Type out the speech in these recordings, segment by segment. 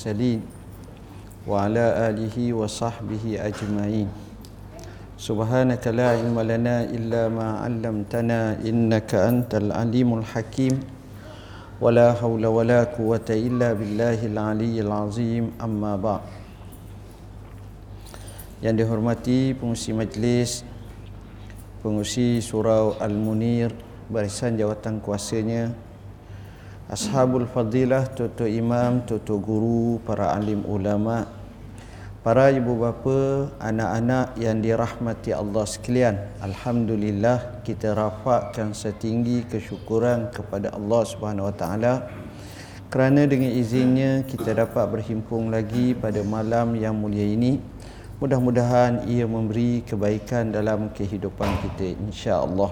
المرسلين وعلى آله وصحبه أجمعين سبحانك لا علم لنا إلا ما علمتنا إنك أنت العليم الحكيم ولا حول ولا قوة إلا بالله العلي العظيم أما بعد yang dihormati pengusi majlis pengusi surau Al-Munir barisan jawatan kuasanya ashabul fadilah tutu imam tutu guru para alim ulama para ibu bapa anak-anak yang dirahmati Allah sekalian. Alhamdulillah kita rafakkan setinggi kesyukuran kepada Allah Subhanahu wa taala. Kerana dengan izinnya kita dapat berhimpun lagi pada malam yang mulia ini. Mudah-mudahan ia memberi kebaikan dalam kehidupan kita insya-Allah.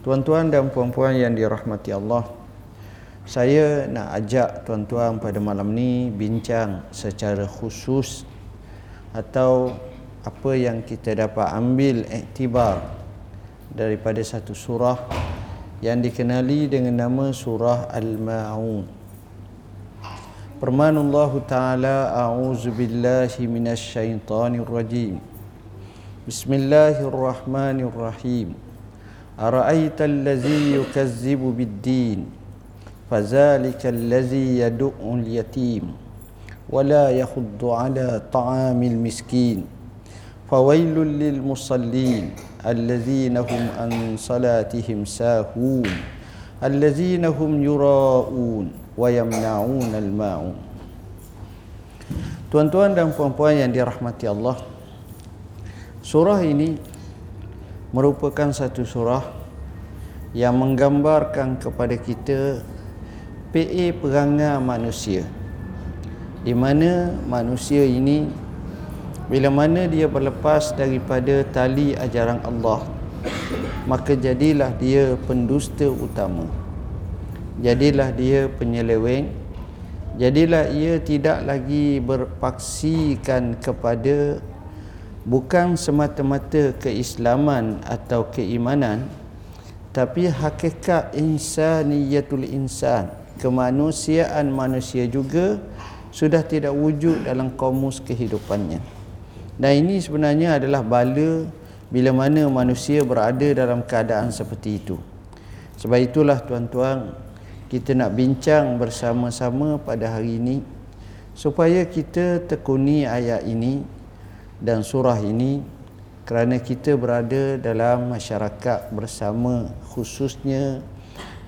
Tuan-tuan dan puan-puan yang dirahmati Allah, saya nak ajak tuan-tuan pada malam ni bincang secara khusus atau apa yang kita dapat ambil iktibar daripada satu surah yang dikenali dengan nama surah Al-Ma'un. Firman Allah Ta'ala A'udzu billahi minasy syaithanir rajim. Bismillahirrahmanirrahim. Ara'aita allazi yukazzibu bid-din Yadu'ul yatim Wala yakhuddu ala ta'amil miskin Fawailul lil musallin Allazina hum an salatihim sahun Allazina hum yura'un wa yamna'un al-ma'un Tuan-tuan dan puan-puan yang dirahmati Allah Surah ini merupakan satu surah yang menggambarkan kepada kita PA perangai manusia. Di mana manusia ini bila mana dia berlepas daripada tali ajaran Allah maka jadilah dia pendusta utama. Jadilah dia penyeleweng. Jadilah ia tidak lagi berpaksikan kepada bukan semata-mata keislaman atau keimanan tapi hakikat insaniyatul insan kemanusiaan manusia juga sudah tidak wujud dalam komus kehidupannya. Dan ini sebenarnya adalah bala bila mana manusia berada dalam keadaan seperti itu. Sebab itulah tuan-tuan kita nak bincang bersama-sama pada hari ini supaya kita tekuni ayat ini dan surah ini kerana kita berada dalam masyarakat bersama khususnya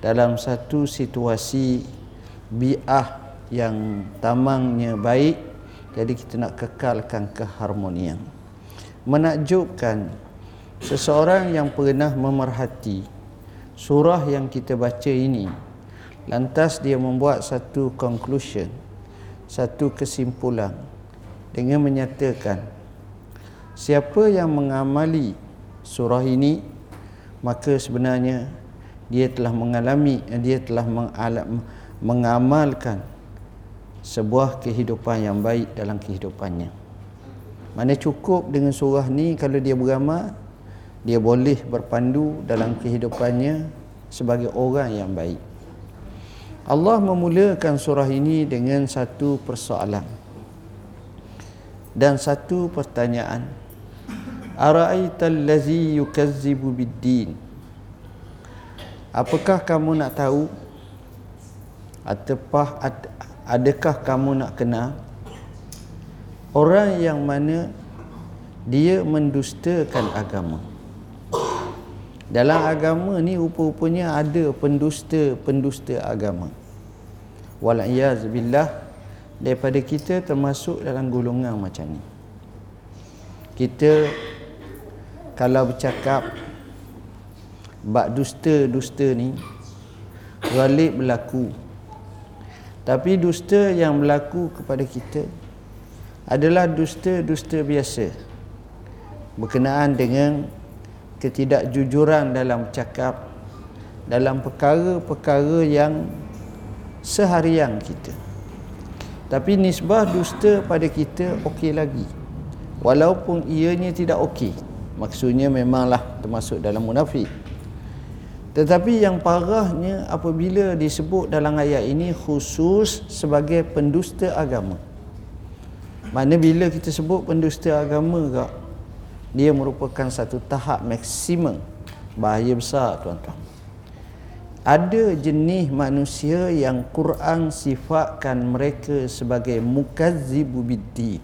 dalam satu situasi bi'ah yang tamangnya baik jadi kita nak kekalkan keharmonian. Menakjubkan seseorang yang pernah memerhati surah yang kita baca ini Lantas dia membuat satu conclusion, satu kesimpulan dengan menyatakan siapa yang mengamali surah ini maka sebenarnya dia telah mengalami dia telah mengamalkan sebuah kehidupan yang baik dalam kehidupannya. Mana cukup dengan surah ni kalau dia beramal dia boleh berpandu dalam kehidupannya sebagai orang yang baik. Allah memulakan surah ini dengan satu persoalan dan satu pertanyaan. Ara'aital ladzi yukazzibu bid-din? Apakah kamu nak tahu ataupun adakah kamu nak kenal orang yang mana dia mendustakan agama? Dalam agama ni rupa-rupanya ada pendusta-pendusta agama. Wal'iyaz billah daripada kita termasuk dalam golongan macam ni. Kita kalau bercakap bab dusta-dusta ni galib berlaku. Tapi dusta yang berlaku kepada kita adalah dusta-dusta biasa berkenaan dengan ketidakjujuran dalam cakap dalam perkara-perkara yang seharian kita. Tapi nisbah dusta pada kita okey lagi. Walaupun ianya tidak okey maksudnya memanglah termasuk dalam munafik Tetapi yang parahnya apabila disebut dalam ayat ini khusus sebagai pendusta agama. Mana bila kita sebut pendusta agama kak, dia merupakan satu tahap maksimum bahaya besar tuan-tuan. Ada jenis manusia yang Quran sifatkan mereka sebagai mukazzibu biddi.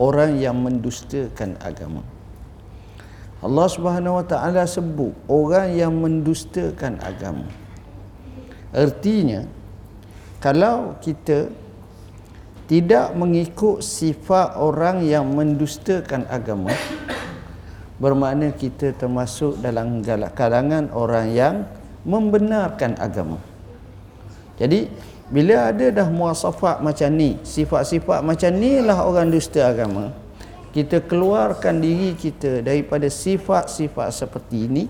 Orang yang mendustakan agama. Allah Subhanahu Wa Taala sebut orang yang mendustakan agama. Artinya kalau kita tidak mengikut sifat orang yang mendustakan agama bermakna kita termasuk dalam kalangan orang yang membenarkan agama. Jadi bila ada dah muasafat macam ni, sifat-sifat macam ni lah orang dusta agama kita keluarkan diri kita daripada sifat-sifat seperti ini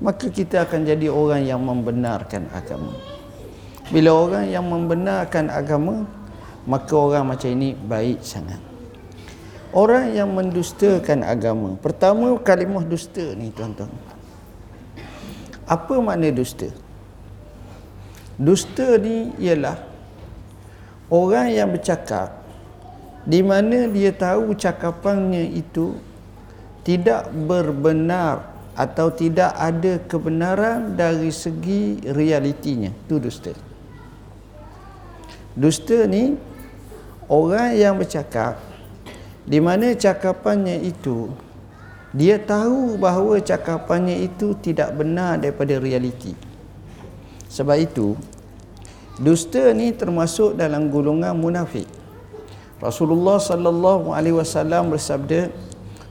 maka kita akan jadi orang yang membenarkan agama. Bila orang yang membenarkan agama maka orang macam ini baik sangat. Orang yang mendustakan agama pertama kalimah dusta ni tuan-tuan. Apa makna dusta? Dusta ni ialah orang yang bercakap di mana dia tahu cakapannya itu tidak berbenar atau tidak ada kebenaran dari segi realitinya? Itu dusta. Dusta ni orang yang bercakap di mana cakapannya itu dia tahu bahawa cakapannya itu tidak benar daripada realiti. Sebab itu dusta ni termasuk dalam golongan munafik Rasulullah sallallahu alaihi wasallam bersabda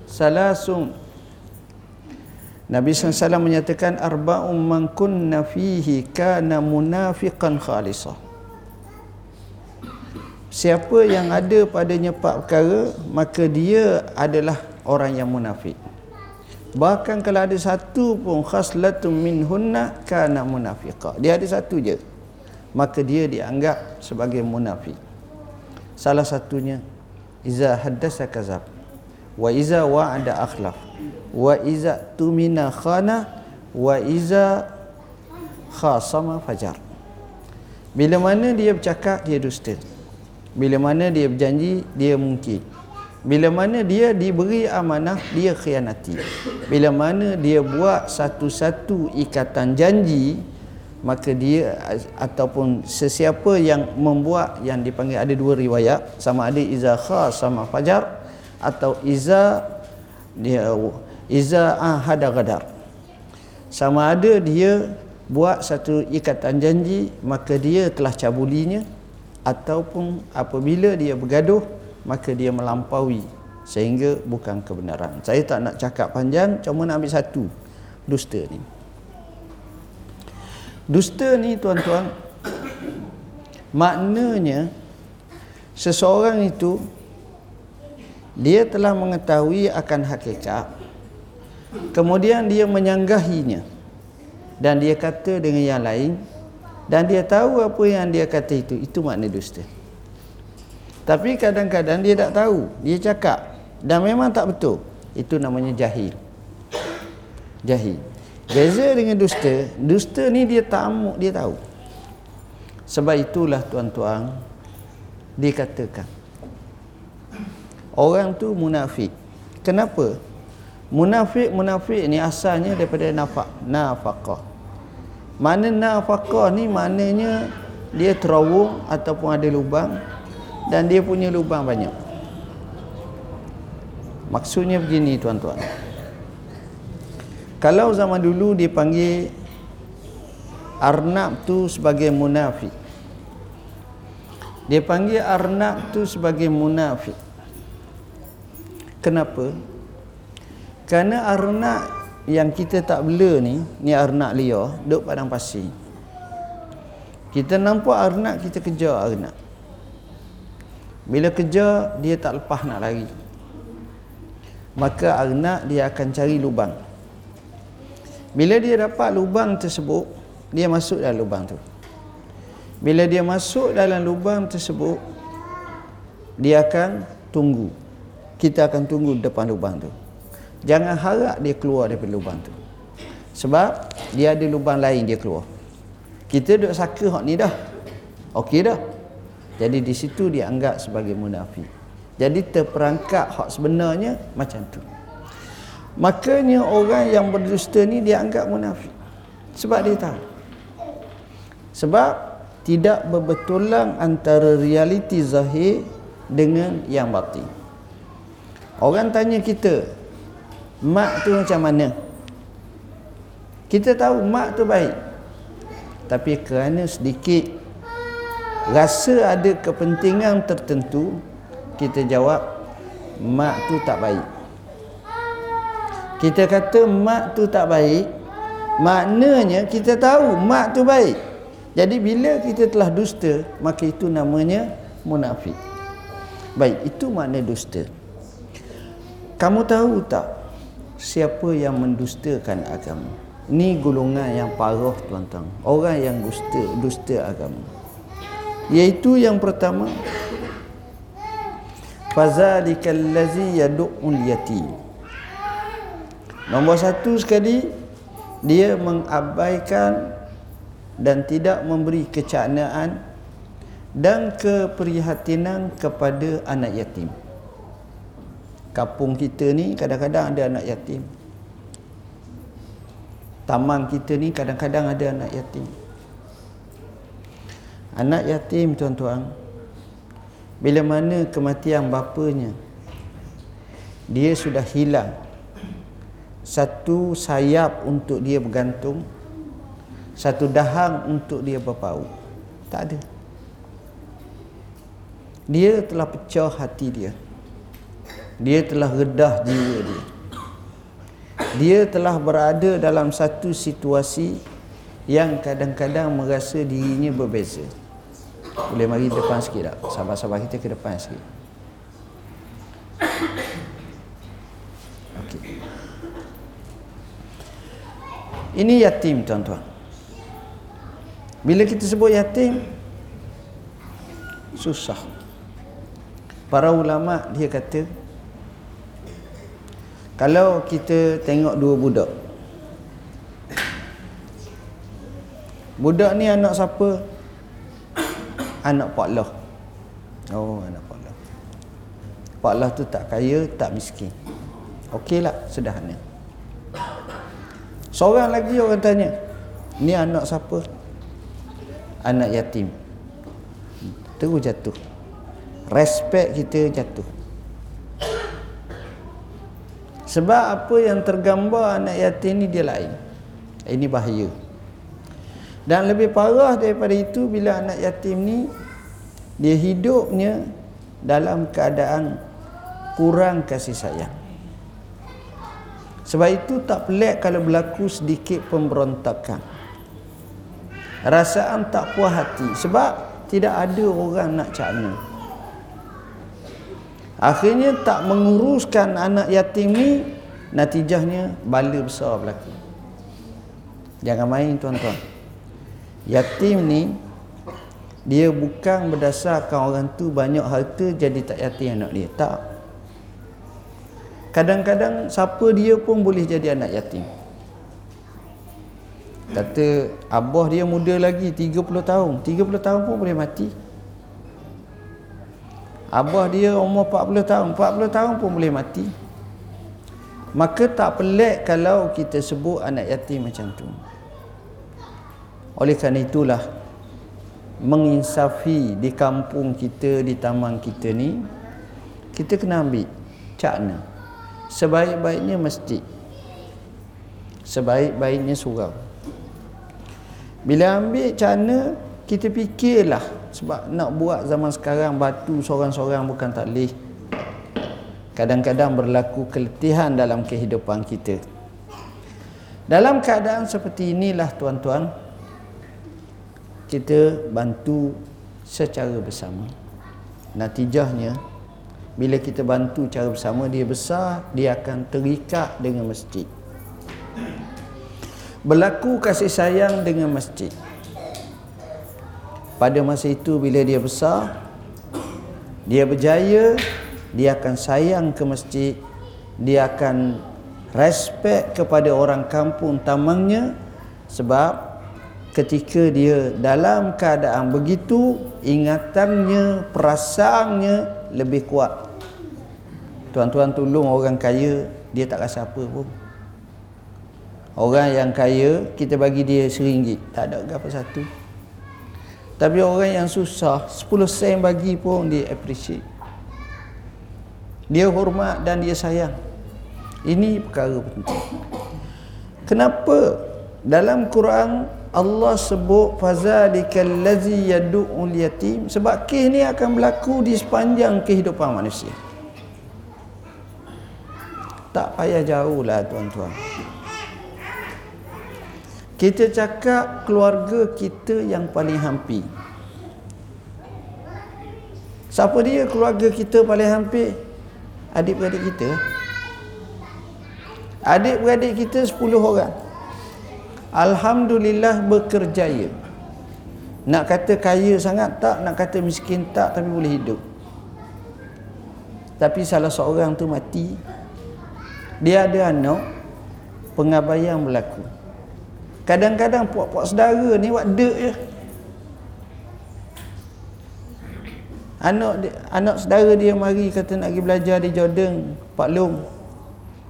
salasum Nabi SAW menyatakan arba'um man kunna fihi kana munafiqan khalisah. Siapa yang ada padanya empat perkara maka dia adalah orang yang munafik. Bahkan kalau ada satu pun khaslatun minhunna kana munafiqa. Dia ada satu je maka dia dianggap sebagai munafik salah satunya iza haddasa kazab wa iza wa'ada akhlaf wa iza tumina khana wa iza khasama fajar. Bila mana dia bercakap dia dusta. Bila mana dia berjanji dia mungkin. Bila mana dia diberi amanah dia khianati. Bila mana dia buat satu-satu ikatan janji maka dia ataupun sesiapa yang membuat yang dipanggil ada dua riwayat sama ada iza khas sama fajar atau iza dia iza ahada gadar sama ada dia buat satu ikatan janji maka dia telah cabulinya ataupun apabila dia bergaduh maka dia melampaui sehingga bukan kebenaran. Saya tak nak cakap panjang cuma nak ambil satu dusta ni Dusta ni tuan-tuan maknanya seseorang itu dia telah mengetahui akan hakikat kemudian dia menyanggahinya dan dia kata dengan yang lain dan dia tahu apa yang dia kata itu itu makna dusta. Tapi kadang-kadang dia tak tahu dia cakap dan memang tak betul itu namanya jahil. Jahil Beza dengan dusta, dusta ni dia tamu, dia tahu. Sebab itulah tuan-tuan dikatakan orang tu munafik. Kenapa? Munafik-munafik ni asalnya daripada nafak, nafaqah. Mana nafaqah ni maknanya dia terawung ataupun ada lubang dan dia punya lubang banyak. Maksudnya begini tuan-tuan. Kalau zaman dulu dipanggil Arnab tu sebagai munafik. Dia panggil Arnab tu sebagai munafik. Kenapa? Kerana Arnab yang kita tak bela ni, ni Arnab liar, duduk padang pasir. Kita nampak Arnab, kita kejar Arnab. Bila kejar, dia tak lepas nak lari. Maka Arnab dia akan cari lubang. Bila dia dapat lubang tersebut, dia masuk dalam lubang tu. Bila dia masuk dalam lubang tersebut, dia akan tunggu. Kita akan tunggu depan lubang tu. Jangan harap dia keluar daripada lubang tu. sebab dia ada lubang lain dia keluar kita duduk saka hak ni dah okey dah jadi di situ dia anggap sebagai munafik jadi terperangkap hak sebenarnya macam tu makanya orang yang berdusta ni dia anggap munafik. Sebab dia tahu. Sebab tidak berbetulan antara realiti zahir dengan yang batin. Orang tanya kita mak tu macam mana? Kita tahu mak tu baik. Tapi kerana sedikit rasa ada kepentingan tertentu kita jawab mak tu tak baik kita kata mak tu tak baik maknanya kita tahu mak tu baik. Jadi bila kita telah dusta maka itu namanya munafik. Baik itu makna dusta. Kamu tahu tak siapa yang mendustakan agama? Ini golongan yang parah tuan-tuan. Orang yang dusta dusta agama. Iaitu yang pertama fazalikal ladzi yad'ul yatim nombor satu sekali dia mengabaikan dan tidak memberi kecaknaan dan keprihatinan kepada anak yatim. Kampung kita ni kadang-kadang ada anak yatim. Taman kita ni kadang-kadang ada anak yatim. Anak yatim tuan-tuan bila mana kematian bapanya dia sudah hilang satu sayap untuk dia bergantung satu dahang untuk dia berpau. Tak ada. Dia telah pecah hati dia. Dia telah redah jiwa dia. Dia telah berada dalam satu situasi yang kadang-kadang merasa dirinya berbeza. Boleh mari depan sikit tak? Sabar-sabar kita ke depan sikit. Ini yatim tuan-tuan. Bila kita sebut yatim susah. Para ulama dia kata kalau kita tengok dua budak Budak ni anak siapa? anak Pak Loh. Oh, anak Pak Loh. Pak Loh tu tak kaya, tak miskin. Okeylah, sederhana. Seorang lagi orang tanya, ni anak siapa? Anak yatim. Terus jatuh. Respect kita jatuh. Sebab apa yang tergambar anak yatim ni dia lain. Ini bahaya. Dan lebih parah daripada itu bila anak yatim ni dia hidupnya dalam keadaan kurang kasih sayang. Sebab itu tak pelik kalau berlaku sedikit pemberontakan. Rasaan tak puas hati sebab tidak ada orang nak cakna. Akhirnya tak menguruskan anak yatim ni natijahnya bala besar berlaku. Jangan main tuan-tuan. Yatim ni dia bukan berdasarkan orang tu banyak harta jadi tak yatim anak dia. Tak. Kadang-kadang siapa dia pun boleh jadi anak yatim. Kata abah dia muda lagi 30 tahun. 30 tahun pun boleh mati. Abah dia umur 40 tahun. 40 tahun pun boleh mati. Maka tak pelik kalau kita sebut anak yatim macam tu. Oleh kerana itulah menginsafi di kampung kita, di taman kita ni kita kena ambil cakna. Sebaik-baiknya masjid. Sebaik-baiknya surau. Bila ambil cakna, kita fikirlah sebab nak buat zaman sekarang batu seorang-seorang bukan tak leh. Kadang-kadang berlaku keletihan dalam kehidupan kita. Dalam keadaan seperti inilah tuan-tuan, kita bantu secara bersama natijahnya bila kita bantu cara bersama dia besar dia akan terikat dengan masjid. Berlaku kasih sayang dengan masjid. Pada masa itu bila dia besar dia berjaya dia akan sayang ke masjid dia akan respect kepada orang kampung tamangnya. Sebab ketika dia dalam keadaan begitu ingatannya perasaannya lebih kuat. Tuan-tuan tolong orang kaya dia tak rasa apa pun. Orang yang kaya kita bagi dia seringgit. Tak ada apa satu. Tapi orang yang susah 10 sen bagi pun dia appreciate. Dia hormat dan dia sayang. Ini perkara penting. Kenapa dalam Quran Allah sebut fazalikal ladzi yad'ul yatim sebab kes ni akan berlaku di sepanjang kehidupan manusia. Tak payah jauh lah tuan-tuan. Kita cakap keluarga kita yang paling hampir. Siapa dia keluarga kita paling hampir? Adik-beradik kita. Adik-beradik kita 10 orang. Alhamdulillah berkerjaya. Nak kata kaya sangat tak Nak kata miskin tak Tapi boleh hidup. Tapi salah seorang tu mati. Dia ada anak Pengabaian berlaku. Kadang-kadang puak-puak saudara ni Buat dek je. Anak dia, anak saudara dia mari kata nak pergi belajar di Jordan, Pak Long.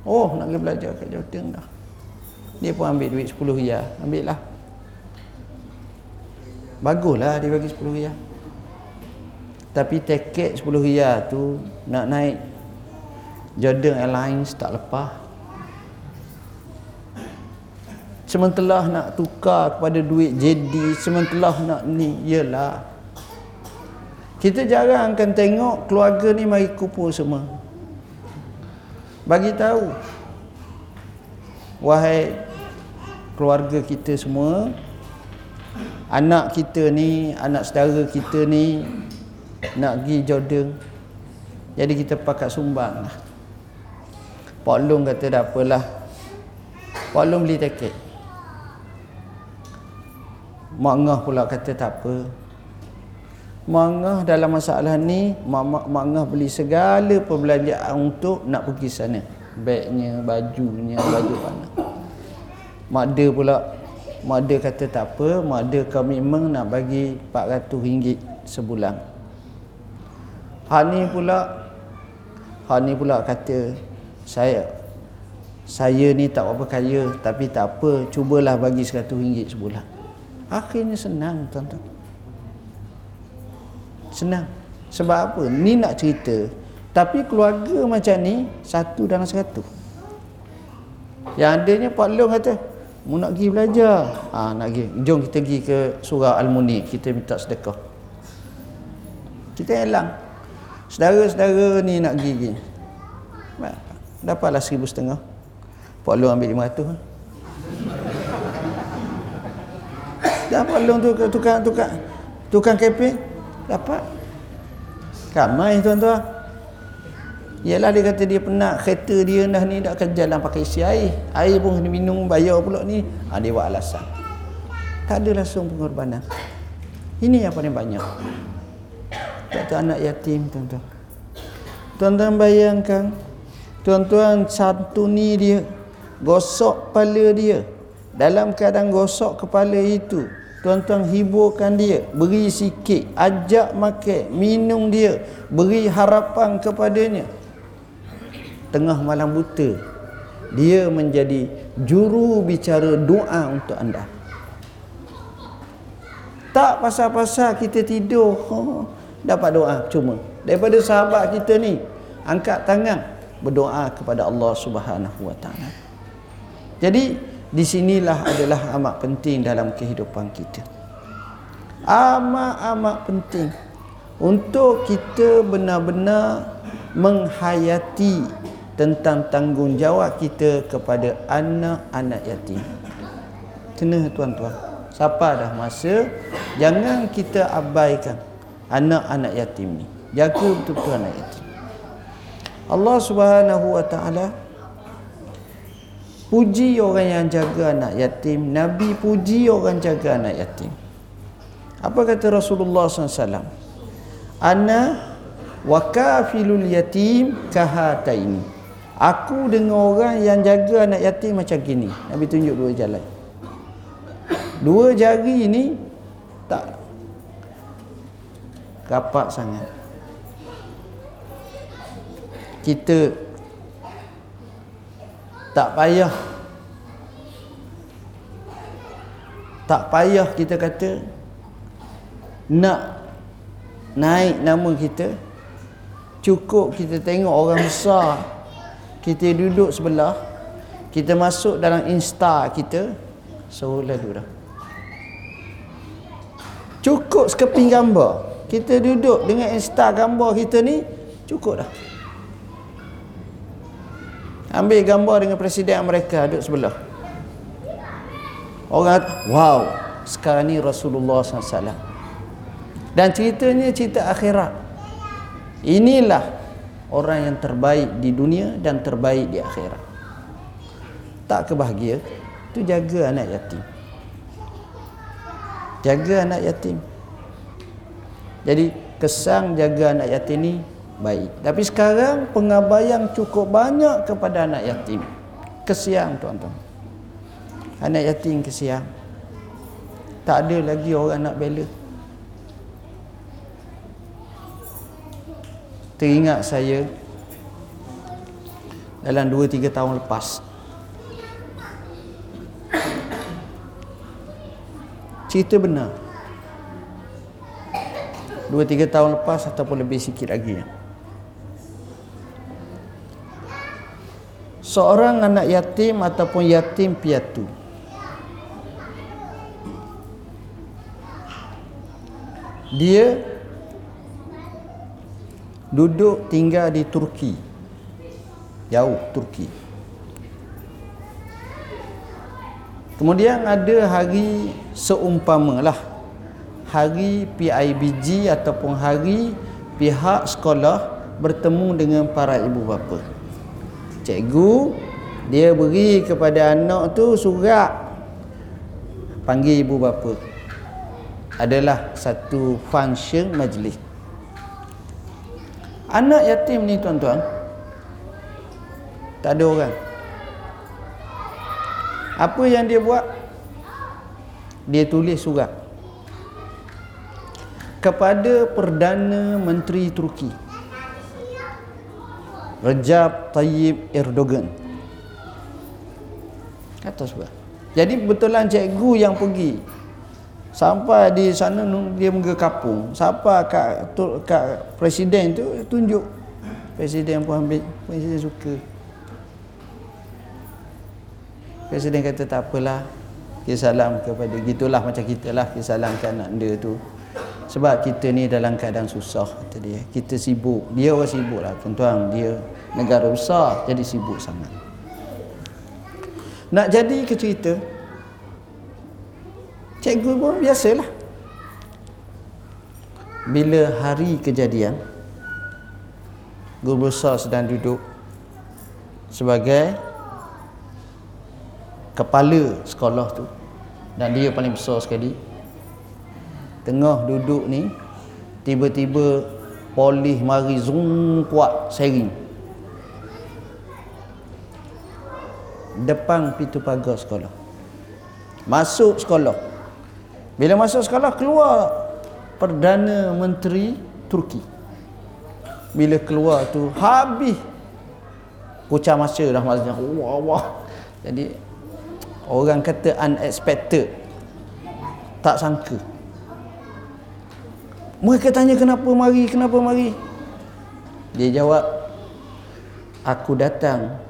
Oh, nak pergi belajar kat Jordan dah. Dia pun ambil duit 10 riyal. Ambil lah. Baguslah dia bagi 10 riyal. Tapi tiket 10 riyal tu nak naik Jordan Airlines tak lepas. Sementara nak tukar kepada duit JD, sementara nak ni, yelah. Kita jarang akan tengok keluarga ni mari kumpul semua. Bagi tahu. Wahai keluarga kita semua anak kita ni anak saudara kita ni nak pergi Jordan jadi kita pakat sumbang lah. Pak Long kata tak apalah Pak Long beli tiket. Mak Ngah pula kata tak apa. Mak Ngah dalam masalah ni Mak, Mak, Mak Ngah beli segala perbelanjaan untuk nak pergi sana. Bagnya, bajunya, baju mana Mak dia pula Mak dia kata tak apa Mak dia komitmen nak bagi 400 ringgit sebulan. Hani pula Hani pula kata Saya Saya ni tak apa kaya Tapi tak apa Cubalah bagi 100 ringgit sebulan. Akhirnya senang tuan-tuan. Senang. Sebab apa? Ni nak cerita Tapi keluarga macam ni Satu dalam satu Yang adanya Pak Long kata Mu nak pergi belajar. Ha, nak pergi. Jom kita pergi ke surau Al-Muni. Kita minta sedekah. Kita hilang. Saudara-saudara ni nak pergi. Dapatlah seribu setengah. Pak Long ambil lima ratus. Dah Pak Long tu tukang tukang tukang keping dapat. Kamai tuan-tuan. Ialah dia kata dia penat kereta dia dah ni tak akan jalan pakai isi air. Air pun kena minum bayar pula ni. Ha, dia buat alasan. Tak ada langsung pengorbanan. Ini yang paling banyak. Kata anak yatim tuan-tuan. Tuan-tuan bayangkan. Tuan-tuan santuni dia. Gosok kepala dia. Dalam keadaan gosok kepala itu. Tuan-tuan hiburkan dia. Beri sikit. Ajak makan. Minum dia. Beri harapan kepadanya tengah malam buta dia menjadi juru bicara doa untuk anda. Tak pasal-pasal kita tidur oh, dapat doa cuma. Daripada sahabat kita ni angkat tangan berdoa kepada Allah Subhanahu wa taala. Jadi di sinilah adalah amat penting dalam kehidupan kita. Amat-amat penting untuk kita benar-benar menghayati tentang tanggungjawab kita kepada anak-anak yatim. Kena tuan-tuan. Siapa dah masa jangan kita abaikan anak-anak yatim ni. Jaga betul-betul anak yatim. Allah Subhanahu wa taala puji orang yang jaga anak yatim, Nabi puji orang jaga anak yatim. Apa kata Rasulullah SAW? Ana wa kafilul yatim kahataini Aku dengan orang yang jaga anak yatim macam gini. Nabi tunjuk dua jalan. Dua jari ni tak rapat sangat. Kita tak payah tak payah kita kata nak naik nama kita cukup kita tengok orang besar kita duduk sebelah. Kita masuk dalam insta kita. So lalu dah. Cukup sekeping gambar. Kita duduk dengan insta gambar kita ni cukup dah. Ambil gambar dengan presiden mereka duduk sebelah. Orang wow sekarang ni Rasulullah SAW dan ceritanya cerita akhirat. Inilah orang yang terbaik di dunia dan terbaik di akhirat. Tak kebahagia tu jaga anak yatim. Jaga anak yatim. Jadi kesan jaga anak yatim ni baik. Tapi sekarang pengabaian cukup banyak kepada anak yatim. Kesian tuan-tuan. Anak yatim kesian. Tak ada lagi orang nak bela teringat saya dalam 2-3 tahun lepas. Cerita benar. 2-3 tahun lepas ataupun lebih sikit lagi. Seorang anak yatim ataupun yatim piatu. Dia duduk tinggal di Turki. Jauh Turki. Kemudian ada hari seumpama lah hari PIBG ataupun hari pihak sekolah bertemu dengan para ibu bapa. Cikgu dia beri kepada anak tu surat. Panggil ibu bapa. Adalah satu function majlis Anak yatim ni tuan-tuan Tak ada orang. Apa yang dia buat? Dia tulis surat Kepada Perdana Menteri Turki Rejab Tayyip Erdogan. Kata surat. Jadi betulan cikgu yang pergi Sampai di sana dia muka kapung. Sampai kat, kat presiden tu tunjuk. Presiden pun ambil. Presiden suka. Presiden kata tak apalah. Kita salam kepada gitulah macam kita lah. Kita salam ke anak dia tu. Sebab kita ni dalam keadaan susah kata dia. Kita sibuk. Dia orang sibuk lah tuan-tuan. Dia negara besar jadi sibuk sangat. Nak jadi ke cerita Cikgu pun biasalah. Bila hari kejadian, guru besar sedang duduk sebagai kepala sekolah tu dan dia paling besar sekali. Tengah duduk ni, tiba-tiba polis mari zoom kuat sering. Depan pintu pagar sekolah. Masuk sekolah. Bila masuk sekolah keluar Perdana Menteri Turki. Bila keluar tu habis kucar masa dah maksudnya. Wah wah. Jadi orang kata unexpected. Tak sangka. Mereka tanya kenapa mari, kenapa mari? Dia jawab, aku datang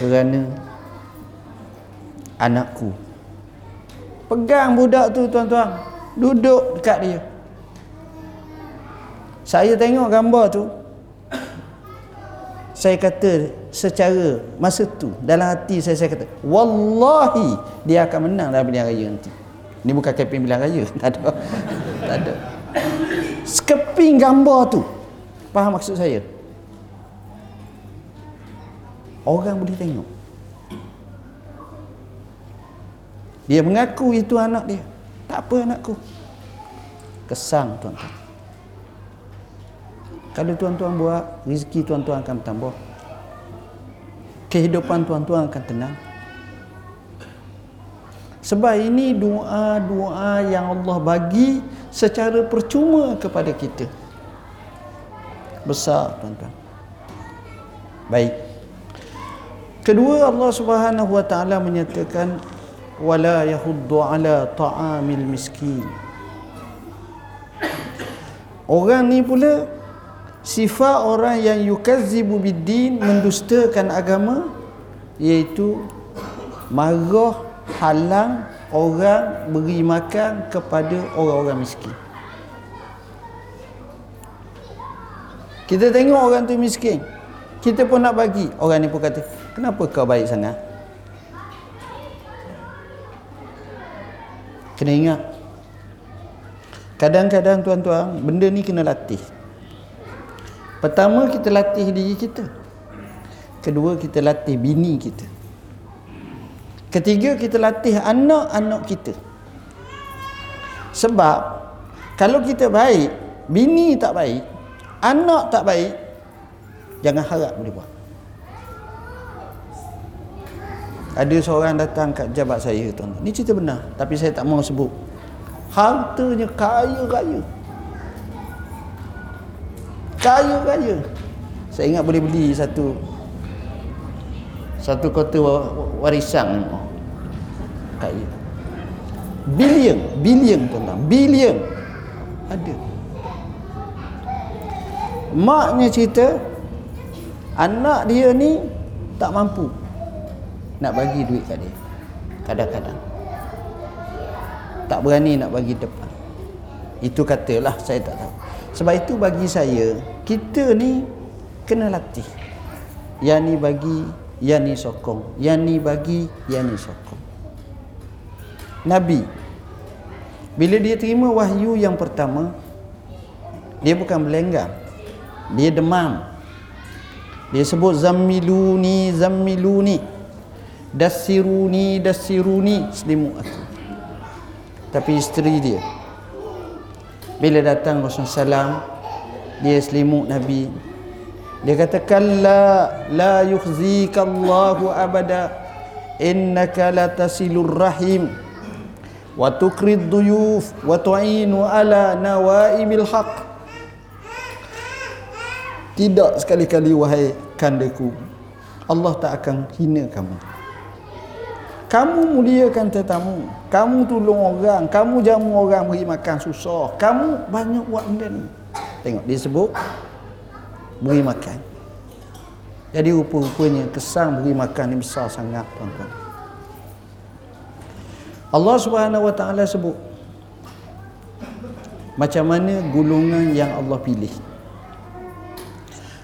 kerana anakku Pegang budak tu tuan-tuan. Duduk dekat dia. Saya tengok gambar tu. Saya kata secara masa tu dalam hati saya saya kata wallahi dia akan menang dalam pilihan raya nanti. Ini bukan keping pilihan raya, tak ada. tak ada. Sekeping gambar tu. Faham maksud saya? Orang boleh tengok. Dia mengaku itu anak dia. Tak apa anakku. Kesang tuan-tuan. Kalau tuan-tuan buat, rezeki tuan-tuan akan bertambah. kehidupan tuan-tuan akan tenang. Sebab ini doa-doa yang Allah bagi secara percuma kepada kita. Besar tuan-tuan. Baik. Kedua Allah Subhanahu wa taala menyatakan wala yahuddu ala ta'amil miskin. Orang ni pula sifat orang yang yukazzibu biddin mendustakan agama iaitu marah halang orang beri makan kepada orang-orang miskin. Kita tengok orang tu miskin. Kita pun nak bagi. Orang ni pun kata, kenapa kau baik sangat? Kena ingat. Kadang-kadang tuan-tuan, benda ni kena latih. Pertama, kita latih diri kita. Kedua, kita latih bini kita. Ketiga kita latih anak-anak kita. Sebab kalau kita baik, bini tak baik, anak tak baik, jangan harap boleh buat. Ada seorang datang kat jabat saya tuan. Ni cerita benar, tapi saya tak mau sebut. Hartanya kaya raya. Kaya raya. Saya ingat boleh beli satu satu kota warisan kaya bilion bilion tuan bilion ada maknya cerita anak dia ni tak mampu nak bagi duit kat dia kadang-kadang. Tak berani nak bagi depan. Itu katalah saya tak tahu. Sebab itu bagi saya kita ni kena latih. Yang ni bagi yang ni sokong. Yang ni bagi yang ni sokong. Nabi bila dia terima wahyu yang pertama dia bukan berlenggang dia demam. Dia sebut zammiluni zammiluni dasiruni dasiruni selimut tapi isteri dia. Bila datang Rasulullah SAW dia selimut Nabi. Dia kata kalla la yukhzika Allahu abada. Innaka la tasilur rahim. Wa tukrid duyuf wa tu'inu ala nawaibil haq. Tidak sekali-kali wahai kandaku Allah tak akan hina kamu kamu muliakan tetamu. Kamu tolong orang. Kamu jamu orang beri makan susah. Kamu banyak buat benda ni. Tengok dia sebut beri makan. Jadi rupa-rupanya kesan beri makan ni besar sangat tuan-tuan. Allah Subhanahu wa taala sebut macam mana gulungan yang Allah pilih.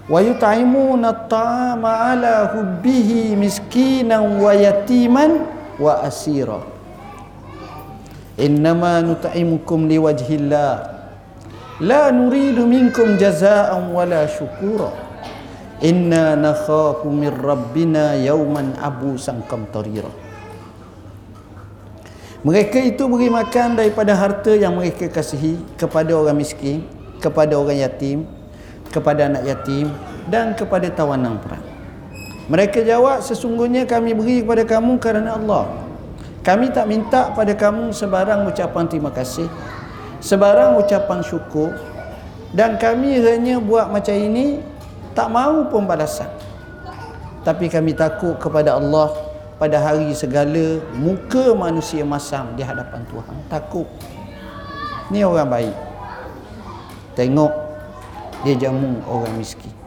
Wa yut'imuna at'ama ala hubbihi miskinan wa yatiman wa asira. Innama nut'imukum liwajhillah. La nuridu minkum jazaa'an wala syukura inna nakhafu min rabbina yawman abusan qamtarira mereka itu beri makan daripada harta yang mereka kasihi kepada orang miskin kepada orang yatim kepada anak yatim dan kepada tawanan perang mereka jawab sesungguhnya kami beri kepada kamu kerana Allah. Kami tak minta pada kamu sebarang ucapan terima kasih sebarang ucapan syukur. Dan kami hanya buat macam ini tak mahu pembalasan tapi kami takut kepada Allah pada hari segala muka manusia masam di hadapan Tuhan. Takut. Ni orang baik. Tengok dia jamu orang miskin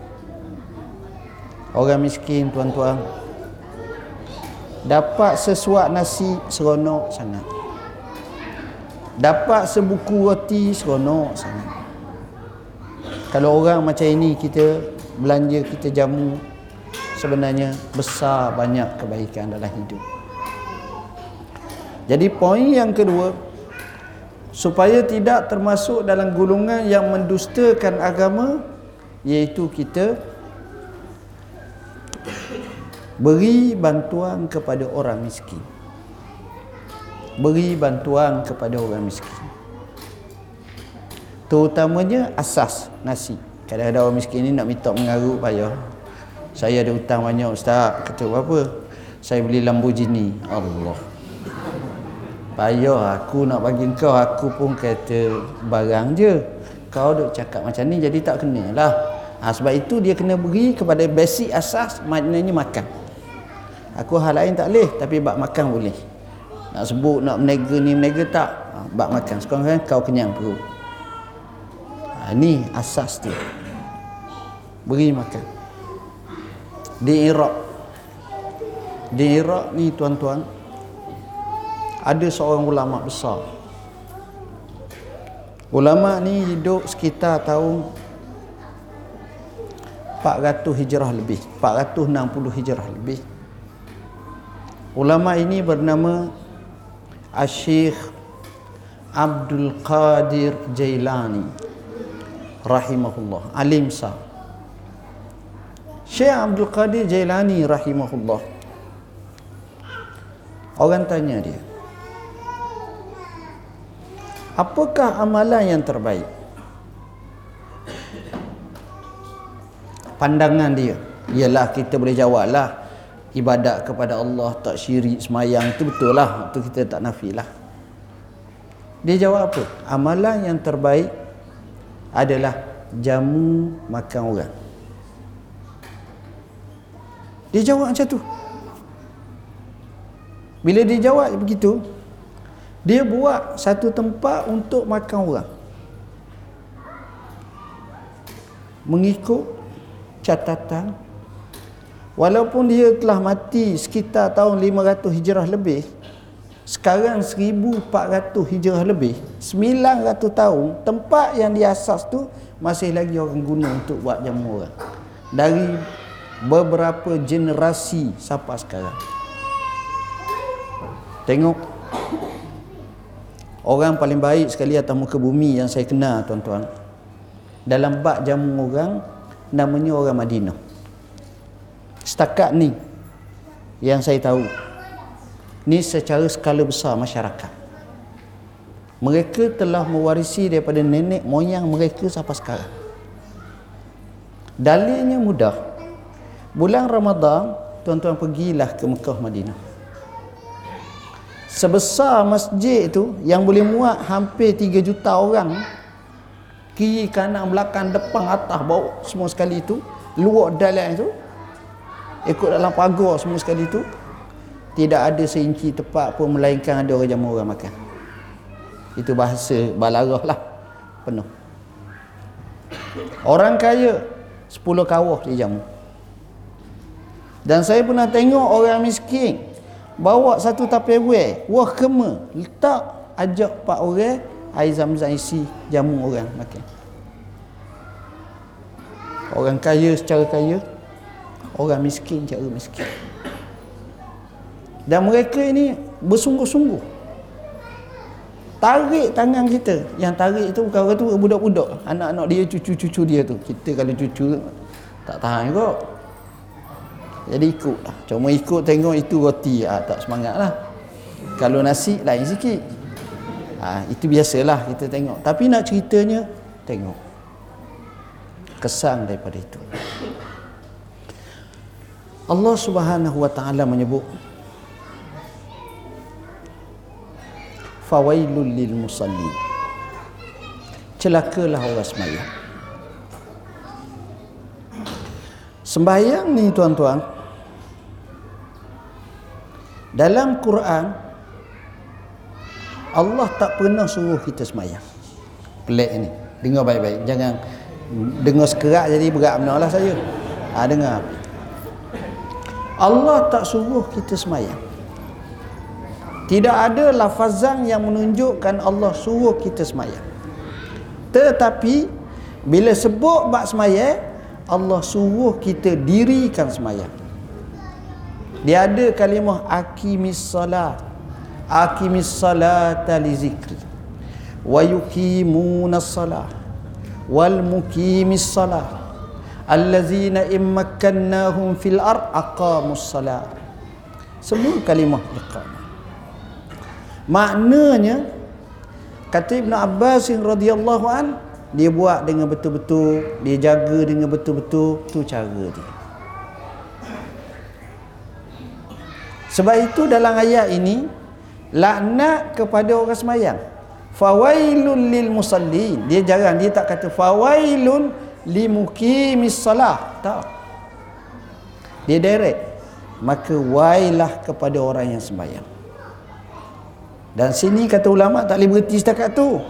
orang miskin tuan-tuan. Dapat sesuap nasi seronok sangat. Dapat sebuku roti seronok sangat. Kalau orang macam ini kita belanja kita jamu sebenarnya besar banyak kebaikan dalam hidup. Jadi poin yang kedua supaya tidak termasuk dalam gulungan yang mendustakan agama iaitu kita beri bantuan kepada orang miskin. Beri bantuan kepada orang miskin. Terutamanya asas nasi. Kadang-kadang orang miskin ni nak minta mengarut payah. Saya ada hutang banyak ustaz. Kata apa? Saya beli Lamborghini Allah. Payah aku nak bagi kau aku pun kata barang je. Kau duk cakap macam ni jadi tak kena lah. Ha, sebab itu dia kena beri kepada basic asas maknanya makan aku hal lain tak boleh tapi bak makan boleh. Nak sebut nak menega ni menega tak? Ha, bak makan. Sekarang kan kau kenyang perut ha, ni asas dia. Beri makan. Di Iraq. Di Iraq ni tuan-tuan ada seorang ulama besar. Ulama ni hidup sekitar tahun 400 hijrah lebih. 460 hijrah lebih ulama ini bernama Asyikh Abdul Qadir Jailani rahimahullah alim sah. Syekh Abdul Qadir Jailani rahimahullah. Orang tanya dia apakah amalan yang terbaik? Pandangan dia ialah kita boleh jawablah ibadat kepada Allah tak syirik semayang tu betul lah tu kita tak nafi lah dia jawab apa? Amalan yang terbaik adalah jamu makan orang. Dia jawab macam tu. Bila dia jawab begitu dia buat satu tempat untuk makan orang. Mengikut catatan Walaupun dia telah mati sekitar tahun 500 hijrah lebih Sekarang 1400 hijrah lebih 900 tahun Tempat yang diasas tu Masih lagi orang guna untuk buat jamu orang. Dari beberapa generasi sampai sekarang. Tengok. Orang paling baik sekali atas muka bumi yang saya kenal tuan-tuan. Dalam bak jamu orang Namanya orang Madinah setakat ni yang saya tahu. Ni secara skala besar masyarakat. Mereka telah mewarisi daripada nenek moyang mereka sampai sekarang. Dalilnya mudah. Bulan Ramadan tuan-tuan pergilah ke Mekah Madinah. Sebesar masjid itu yang boleh muat hampir 3 juta orang kiri kanan belakang depan atas bawah semua sekali itu luar dalam itu ikut dalam pagar semua sekali tu tidak ada seinci tepat pun melainkan ada orang jamu orang makan. Itu bahasa balarah lah. Penuh. Orang kaya 10 kawah dia jamu dan saya pernah tengok orang miskin bawa satu tupperware wah kema letak ajak pak orang air zam-zam isi jamu orang makan. Orang kaya secara kaya orang miskin cara miskin. Dan mereka ini bersungguh-sungguh. Tarik tangan kita. Yang tarik itu bukan orang tu budak-budak. Anak-anak dia cucu-cucu dia tu. Kita kalau cucu tak tahan juga. Jadi ikut lah. Cuma ikut tengok itu roti. Ah, tak semangat lah. Kalau nasi lain sikit. Ah, itu biasalah kita tengok. Tapi nak ceritanya tengok. Kesan daripada itu Allah Subhanahu wa taala menyebut fawailul lil musallin. Celakalah orang sembahyang sembahyang ni tuan-tuan dalam Quran Allah tak pernah suruh kita sembahyang pelik ni. Dengar baik-baik. Jangan dengar sekerak jadi berat benar lah saya. Ha, dengar Allah tak suruh kita semayang. Tidak ada lafazan yang menunjukkan Allah suruh kita semayang. Tetapi bila sebut bak semayang Allah suruh kita dirikan semayang. Dia ada kalimah akimis salat. Akimis salat li zikri. Wa yuqimunas salat. Wal salat allazina immakkannahum fil ard aqamus salat semua kalimah iqamah. Maknanya kata Ibn Abbas radhiyallahu an dia buat dengan betul-betul dia jaga dengan betul-betul tu cara dia. Sebab itu dalam ayat ini laknat kepada orang semayang. Fawailun lil musallin. Dia jarang dia tak kata fawailun limuqimis salah. Tak. Dia direct. Maka wailah kepada orang yang sembahyang. Dan sini kata ulama tak boleh berhenti setakat tu.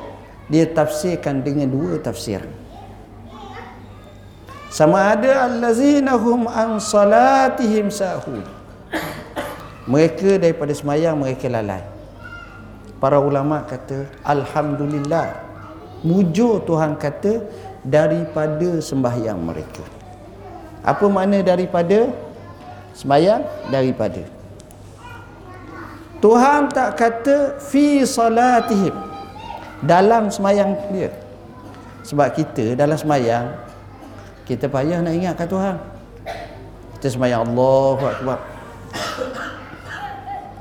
Dia tafsirkan dengan dua tafsiran. Sama ada allazina hum an salatihim sahun. Mereka daripada semayang mereka lalai. Para ulama kata alhamdulillah. Mujur Tuhan kata daripada sembahyang mereka. Apa makna daripada? Sembahyang daripada. Tuhan tak kata fi salatihim. Dalam semayang dia. Sebab kita dalam semayang kita payah nak ingatkan Tuhan. Kita semayang Allahu Akbar.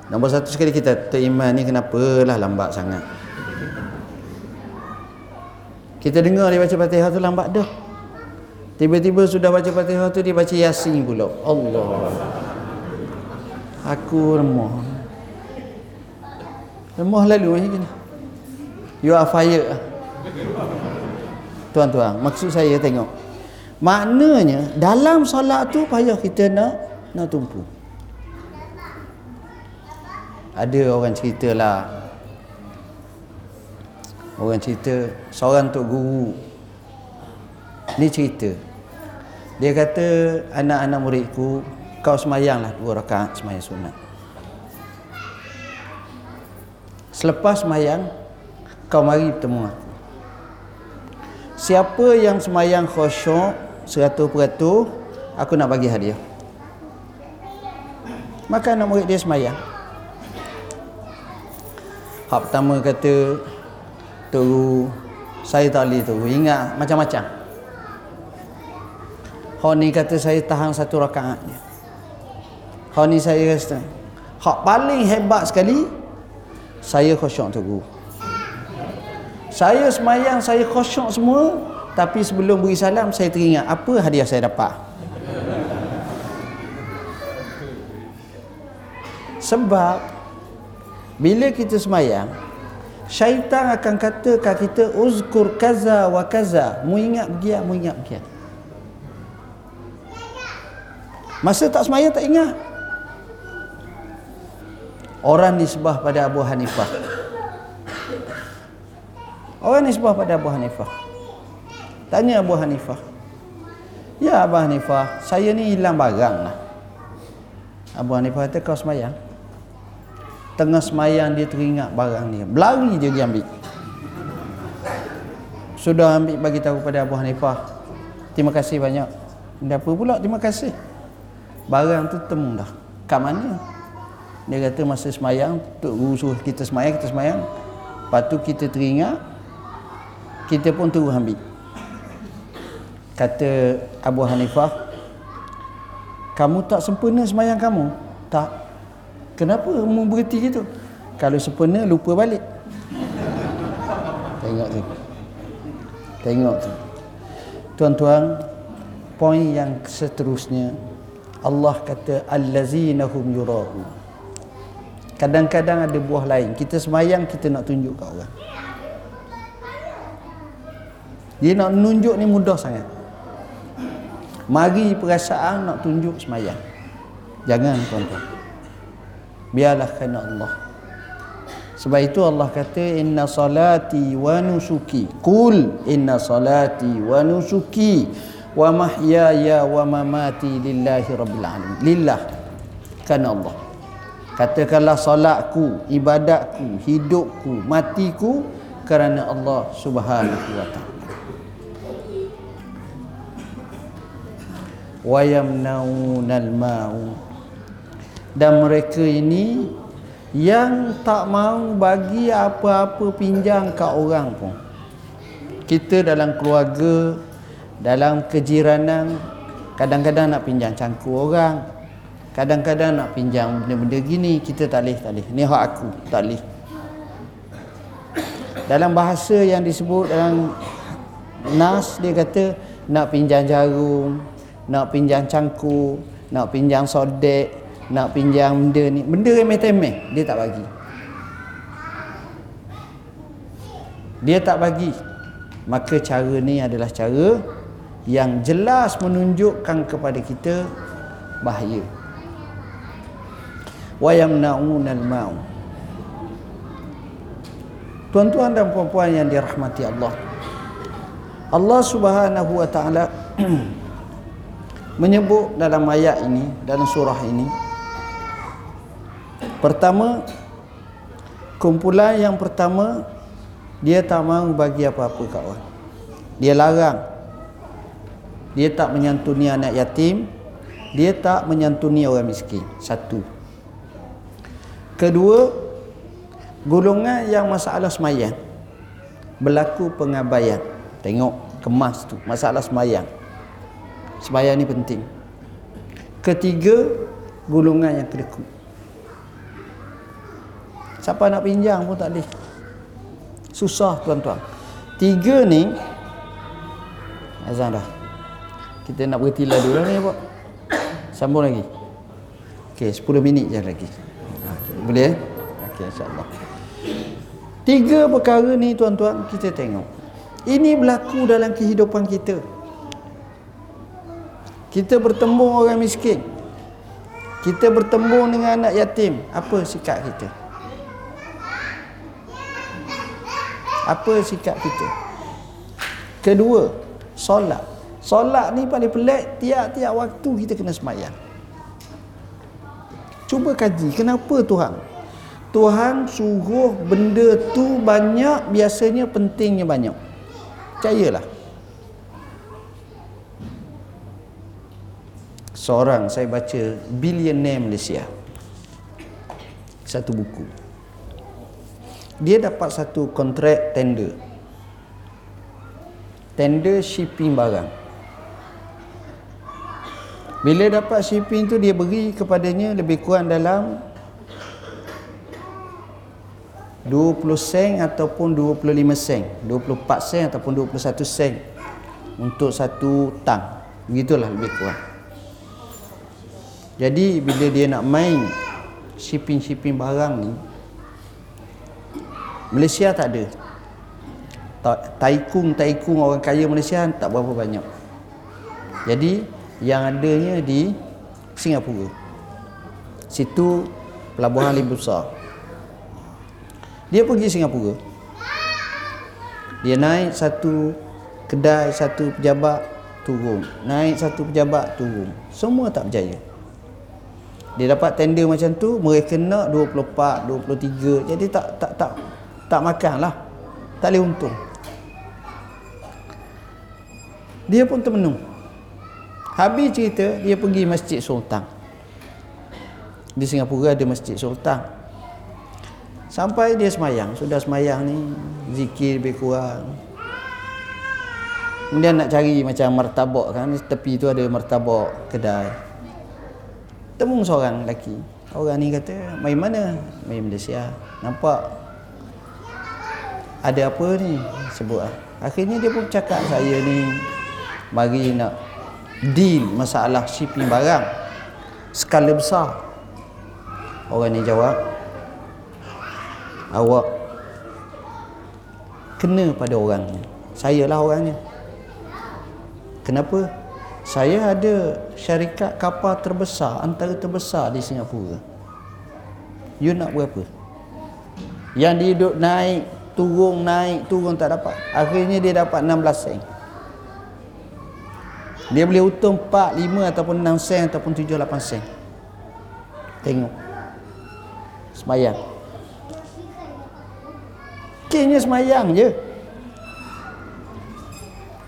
Nombor satu sekali kita teriman ni kenapalah lambat sangat kita dengar dia baca fatihah tu lambat dah. Tiba-tiba sudah baca fatihah tu dia baca yasin pula. Allah. Aku remah. Remah lalu macam ni you are fired. Tuan-tuan maksud saya tengok. Maknanya dalam solat tu payah kita nak nak tumpu. Ada orang cerita lah orang cerita seorang tok guru. Ni cerita. Dia kata anak-anak muridku kau semayang lah dua rakaat semayang sunat. Selepas semayang kau mari bertemu aku. Siapa yang semayang khusyuk seratus peratus aku nak bagi hadiah. Maka anak murid dia semayang. Hak pertama kata tu saya tak boleh tu ingat macam-macam. Hak ni kata saya tahan satu rakaat je. Hak ni saya rasa hak paling hebat sekali saya khusyuk tu saya semayang saya khusyuk semua tapi sebelum beri salam saya teringat apa hadiah saya dapat? Sebab bila kita semayang syaitan akan kata kat kita uzkur kaza wa kaza mu ingat begiak mu ingat begiak masa tak semayang tak ingat orang nisbah pada Abu Hanifah orang nisbah pada Abu Hanifah Tanya Abu Hanifah. Ya Abu Hanifah, saya ni hilang barang lah. Abu Hanifah kata kau semayang. Tengah semayang dia teringat barang dia. Berlari dia pergi ambil. Sudah ambil bagi tahu pada Abu Hanifah. Terima kasih banyak. Dia apa pula terima kasih. Barang tu temu dah. Kat mana? Dia kata masa semayang, Tok Guru suruh kita semayang, kita semayang. Lepas tu kita teringat, kita pun terus ambil kata Abu Hanifah kamu tak sempurna semayang kamu tak kenapa kamu berhenti gitu kalau sempurna lupa balik. Tengok tu. Tengok tu. Tuan-tuan poin yang seterusnya Allah kata allazinahum yurahu kadang-kadang ada buah lain. Kita semayang kita nak tunjuk kat orang. Dia nak nunjuk ni mudah sangat. Mari perasaan nak tunjuk semayang. Jangan tuan-tuan. Biarlah kerana Allah. Sebab itu Allah kata inna salati wa nusuki. Qul inna salati wa nusuki wa mahyaya wa mamati lillahi rabbil alamin. Lillah kerana Allah. Katakanlah salatku, ibadatku, hidupku, matiku kerana Allah Subhanahu wa taala. wayamnaunal mau dan mereka ini yang tak mau bagi apa-apa pinjam kat orang pun. Kita dalam keluarga dalam kejiranan kadang-kadang nak pinjam cangkul orang. Kadang-kadang nak pinjam benda-benda gini kita tak boleh tak boleh. Ni hak aku tak boleh. Dalam bahasa yang disebut dalam nas dia kata nak pinjam jarum nak pinjam cangku, nak pinjam sodek, nak pinjam benda ni benda remeh-temeh dia tak bagi. Dia tak bagi. Maka cara ni adalah cara yang jelas menunjukkan kepada kita bahaya. Wa yamna'unal ma'u tuan-tuan dan puan-puan yang dirahmati Allah. Allah Subhanahu wa taala menyebut dalam ayat ini dalam surah ini pertama kumpulan yang pertama dia tak mahu bagi apa-apa kat orang. Dia larang. Dia tak menyantuni anak yatim. Dia tak menyantuni orang miskin. Satu. Kedua golongan yang masalah semayang berlaku pengabaian. Tengok kemas tu masalah semayang semayang ni penting. Ketiga golongan yang kedekut siapa nak pinjam pun tak boleh. Susah tuan-tuan. Tiga ni azan dah. Kita nak berhenti lah dulu ni pak. Sambung lagi. Okey, 10 minit je lagi. Ha, boleh? Eh Okey, insyaAllah. Tiga perkara ni tuan-tuan kita tengok. Ini berlaku dalam kehidupan kita. Kita bertemu orang miskin. Kita bertemu dengan anak yatim. Apa sikap kita apa sikap kita? Kedua solat. Solat ni paling pelik tiap-tiap waktu kita kena semayang. Cuba kaji kenapa Tuhan? Tuhan suruh benda tu banyak biasanya pentingnya banyak. Percayalah. Seorang saya baca billionaire Malaysia. Satu buku dia dapat satu kontrak tender. Tender shipping barang. Bila dapat shipping tu dia beri kepadanya lebih kurang dalam 20 sen ataupun 25 sen. 24 sen ataupun 21 sen untuk satu tang. Begitulah lebih kurang. Jadi bila dia nak main shipping-shipping barang ni Malaysia tak ada. Taikung-taikung orang kaya Malaysia tak berapa banyak. Jadi yang adanya di Singapura. Situ pelabuhan lebih besar. Dia pergi Singapura. Dia naik satu kedai satu pejabat turun. Naik satu pejabat turun. Semua tak berjaya. Dia dapat tender macam tu mereka nak 24 23 jadi tak tak tak tak makan lah. Tak boleh untung. Dia pun termenung. Habis cerita dia pergi masjid sultan. Di Singapura ada masjid sultan. Sampai dia semayang. Sudah semayang ni zikir lebih kurang. Kemudian nak cari macam martabak kan tepi tu ada martabak kedai. Temu seorang lelaki. Orang ni kata mai mana? Mai Malaysia. Nampak ada apa ni? Sebut lah. akhirnya dia pun cakap saya ni mari nak deal masalah shipping barang skala besar. Orang ni jawab awak kena pada orangnya saya lah orangnya kenapa? Saya ada syarikat kapal terbesar antara terbesar di Singapura. You nak buat apa? Yang dia duduk naik turun naik turun tak dapat. Akhirnya dia dapat 16 sen dia boleh untung 4 5 ataupun 6 sen ataupun 7 8 sen. Tengok. Semayang. Kayaknya semayang je.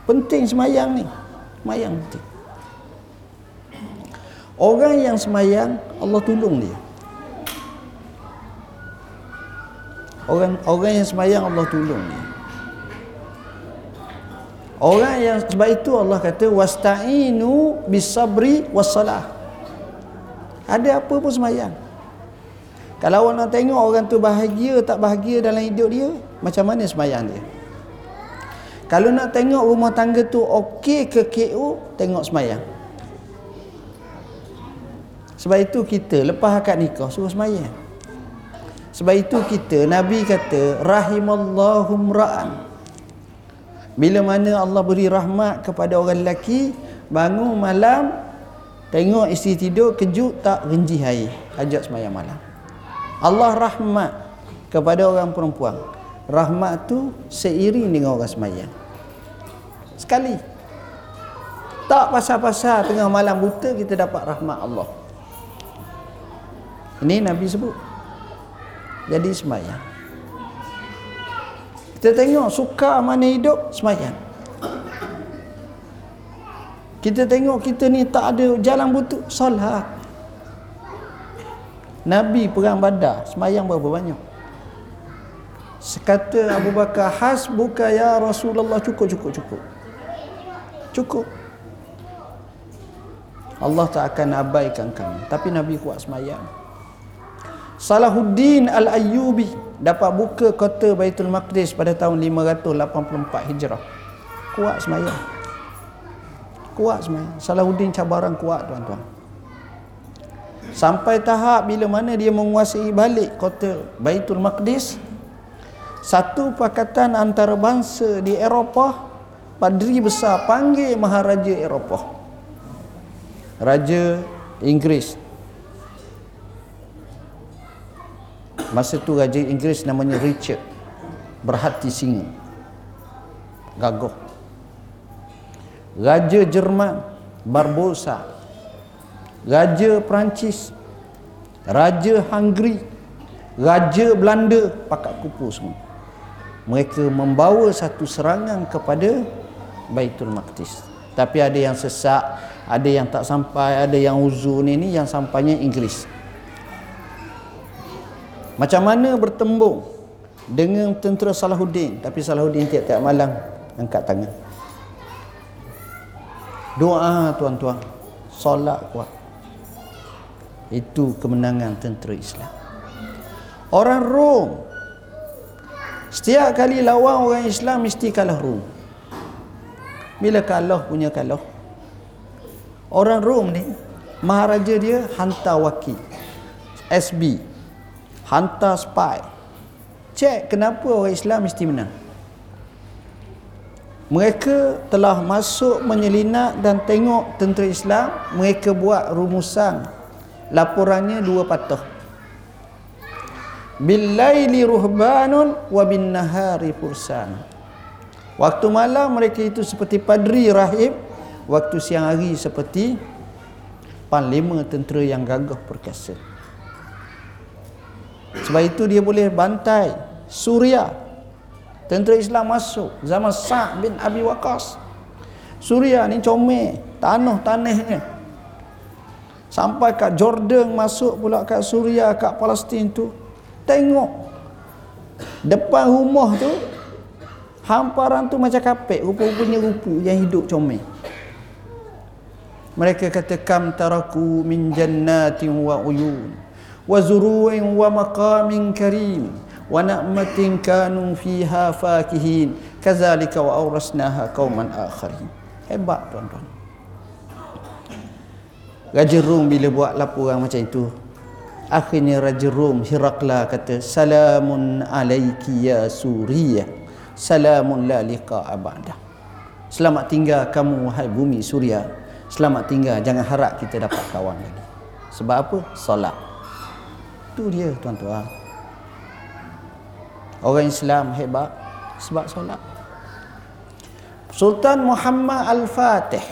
Penting semayang ni. Semayang penting. Orang yang semayang Allah tolong dia orang orang yang sembahyang Allah tolong dia orang yang sebab itu Allah kata wasta'inu bisabri wassalah. Ada apa pun sembahyang. Kalau orang nak tengok orang tu bahagia tak bahagia dalam hidup dia macam mana sembahyang dia? Kalau nak tengok rumah tangga tu okey ke KO tengok sembahyang. Sebab itu kita lepas akad nikah suruh semayang. Sebab itu kita Nabi kata rahimallahum ra'an. Bila mana Allah beri rahmat kepada orang lelaki bangun malam tengok isteri tidur kejut tak genji air ajak semayang malam. Allah rahmat kepada orang perempuan. Rahmat tu seiring dengan orang semayang. Sekali. Tak pasal-pasal tengah malam buta kita dapat rahmat Allah. Ini Nabi sebut. Jadi semayang. Kita tengok suka mana hidup, semayang. Kita tengok kita ni tak ada jalan butuh, salat. Nabi perang badar, semayang berapa banyak? Sekata Abu Bakar, hasbuka ya Rasulullah, cukup, cukup, cukup. Cukup. Allah tak akan abaikan kami. Tapi Nabi kuat semayang. Salahuddin Al-Ayyubi dapat buka kota Baitul Maqdis pada tahun 584 Hijrah. Kuat semayang. Kuat semayang. Salahuddin cabaran kuat tuan-tuan. Sampai tahap bila mana dia menguasai balik kota Baitul Maqdis, satu pakatan antara bangsa di Eropah, padri besar panggil Maharaja Eropah Raja Inggeris Masa tu Raja Inggeris namanya Richard Berhati singa. Gagah Raja Jerman Barbosa. Raja Perancis. Raja Hungary. Raja Belanda Pakat kupu semua. Mereka membawa satu serangan kepada Baitul Maqdis. Tapi ada yang sesak ada yang tak sampai ada yang uzun ini yang sampainya Inggeris macam mana bertembung dengan tentera Salahuddin? Tapi Salahuddin tiap-tiap malam angkat tangan. Doa tuan-tuan. Solat kuat. Itu kemenangan tentera Islam. Orang Rom. Setiap kali lawan orang Islam mesti kalah Rom. Bila kalah punya kalah. Orang Rom ni Maharaja dia hantar wakil SB Hantar spy. Cek kenapa orang Islam mesti menang. Mereka telah masuk menyelinap dan tengok tentera Islam. Mereka buat rumusan. Laporannya dua patah Billaili ruhbanun wa bin nahari fursan. Waktu malam mereka itu seperti padri rahib. Waktu siang hari seperti panglima tentera yang gagah perkasa sebab itu dia boleh bantai Suria. Tentera Islam masuk zaman Sa' bin Abi Waqas Suria ni comel tanah-tanahnya sampai kat Jordan masuk pula kat Suria kat Palestin tu. Tengok depan rumah tu hamparan tu macam kapek rupa-rupanya rupu yang hidup comel. Mereka kata kam taraku min jannatin wa uyun wa zuru'in wa maqamin karim. Wa na'matin kanu fiha fakihin. Kazalika wa awrasnaha qauman akharin. Hebat tuan-tuan. Raja Rum bila buat laporan macam itu akhirnya Raja Rum Hirakla kata salamun alaiki ya Suriya. Salamun la liqa abada selamat tinggal kamu wahai bumi Suria selamat tinggal jangan harap kita dapat kawan lagi. Sebab apa? Solat tu dia tuan-tuan. Orang Islam hebat sebab solat. Sultan Muhammad Al-Fatih.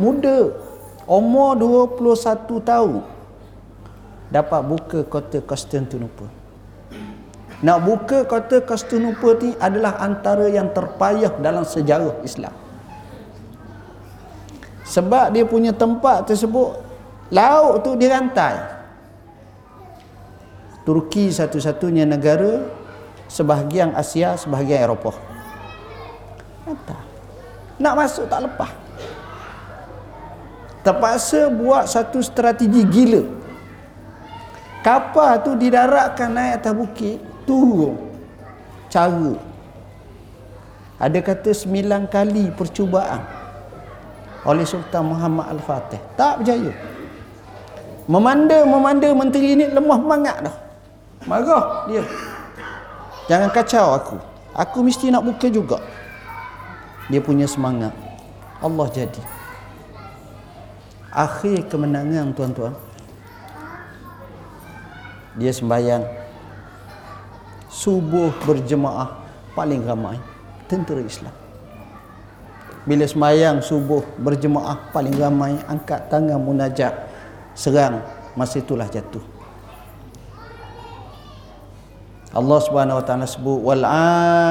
Muda umur 21 tahun. Dapat buka kota Konstantinopel nak buka kota Konstantinopel ni adalah antara yang terpayah dalam sejarah Islam. Sebab dia punya tempat tersebut laut tu dirantai Turki satu-satunya negara sebahagian Asia sebahagian Eropah Mata. nak masuk tak lepas terpaksa buat satu strategi gila kapal tu didaratkan naik atas bukit turun cara ada kata sembilan kali percubaan oleh Sultan Muhammad Al-Fatih. Tak berjaya. Memanda-memanda menteri ini lemah semangat dah. Marah dia. Jangan kacau aku. Aku mesti nak buka juga. Dia punya semangat. Allah jadi. Akhir kemenangan tuan-tuan. Dia sembahyang. Subuh berjemaah paling ramai tentera Islam. Bila sembahyang subuh berjemaah paling ramai angkat tangan munajat serang masa itulah jatuh. Allah Subhanahu wa taala sebut wal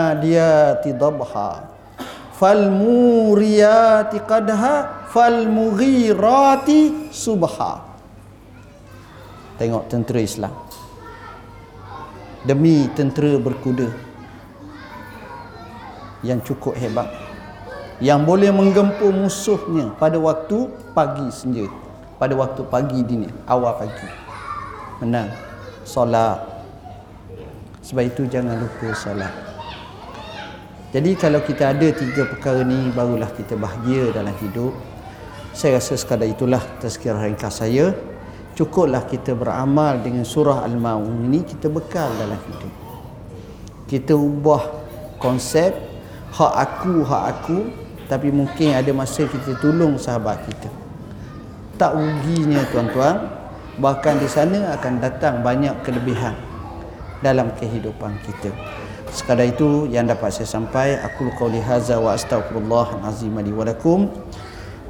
adiyati dhabha fal muriyati qadha fal mughirati subha. Tengok tentera Islam. Demi tentera berkuda yang cukup hebat yang boleh menggempur musuhnya pada waktu pagi senja pada waktu pagi dini awal pagi. Menang. Solat. Sebab itu jangan lupa solat. Jadi kalau kita ada tiga perkara ni barulah kita bahagia dalam hidup. Saya rasa sekadar itulah tazkirah ringkas saya. Cukuplah kita beramal dengan surah Al-Maun ini kita bekal dalam hidup. Kita ubah konsep hak aku hak aku tapi mungkin ada masa kita tolong sahabat kita tak ruginya tuan-tuan bahkan di sana akan datang banyak kelebihan dalam kehidupan kita. Sekadar itu yang dapat saya sampai aku qauli hadza wa astaghfirullah azim li wa lakum.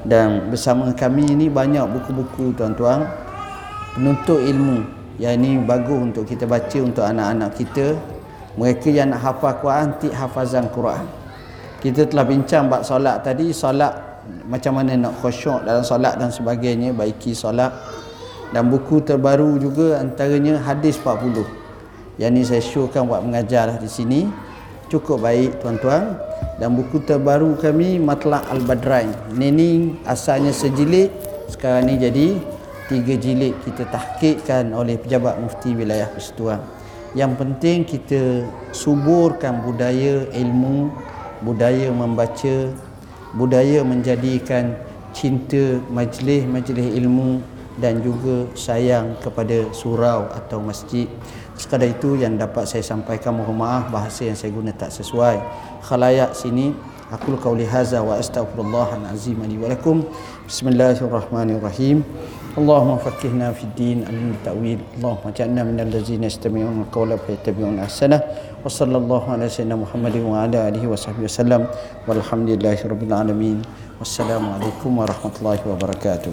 Dan bersama kami ini banyak buku-buku tuan-tuan. Penuntut ilmu yang ini bagus untuk kita baca untuk anak-anak kita. Mereka yang nak hafal Quran tik hafazan Quran. Kita telah bincang bab solat tadi. Solat macam mana nak khusyuk dalam solat dan sebagainya baiki solat. Dan buku terbaru juga antaranya hadis 40 yang ni saya showkan buat mengajar di sini. Cukup baik tuan-tuan. Dan buku terbaru kami Matla' Al-Badrain ini, ni asalnya sejilid sekarang ni jadi tiga jilid kita tahkikkan oleh pejabat mufti wilayah Persatuan yang penting kita suburkan budaya ilmu budaya membaca budaya menjadikan cinta majlis-majlis ilmu dan juga sayang kepada surau atau masjid. Sekadar itu yang dapat saya sampaikan mohon maaf bahasa yang saya guna tak sesuai. Khalayak sini aku qauli hadza wa astaghfirullah azim li wa lakum. Bismillahirrahmanirrahim اللهم فقهنا في الدين علم التأويل اللهم اجعلنا من الذين يستمعون القول فيتبعون أحسنه وصلى الله على سيدنا محمد وعلى آله وصحبه وسلم والحمد لله رب العالمين والسلام عليكم ورحمة الله وبركاته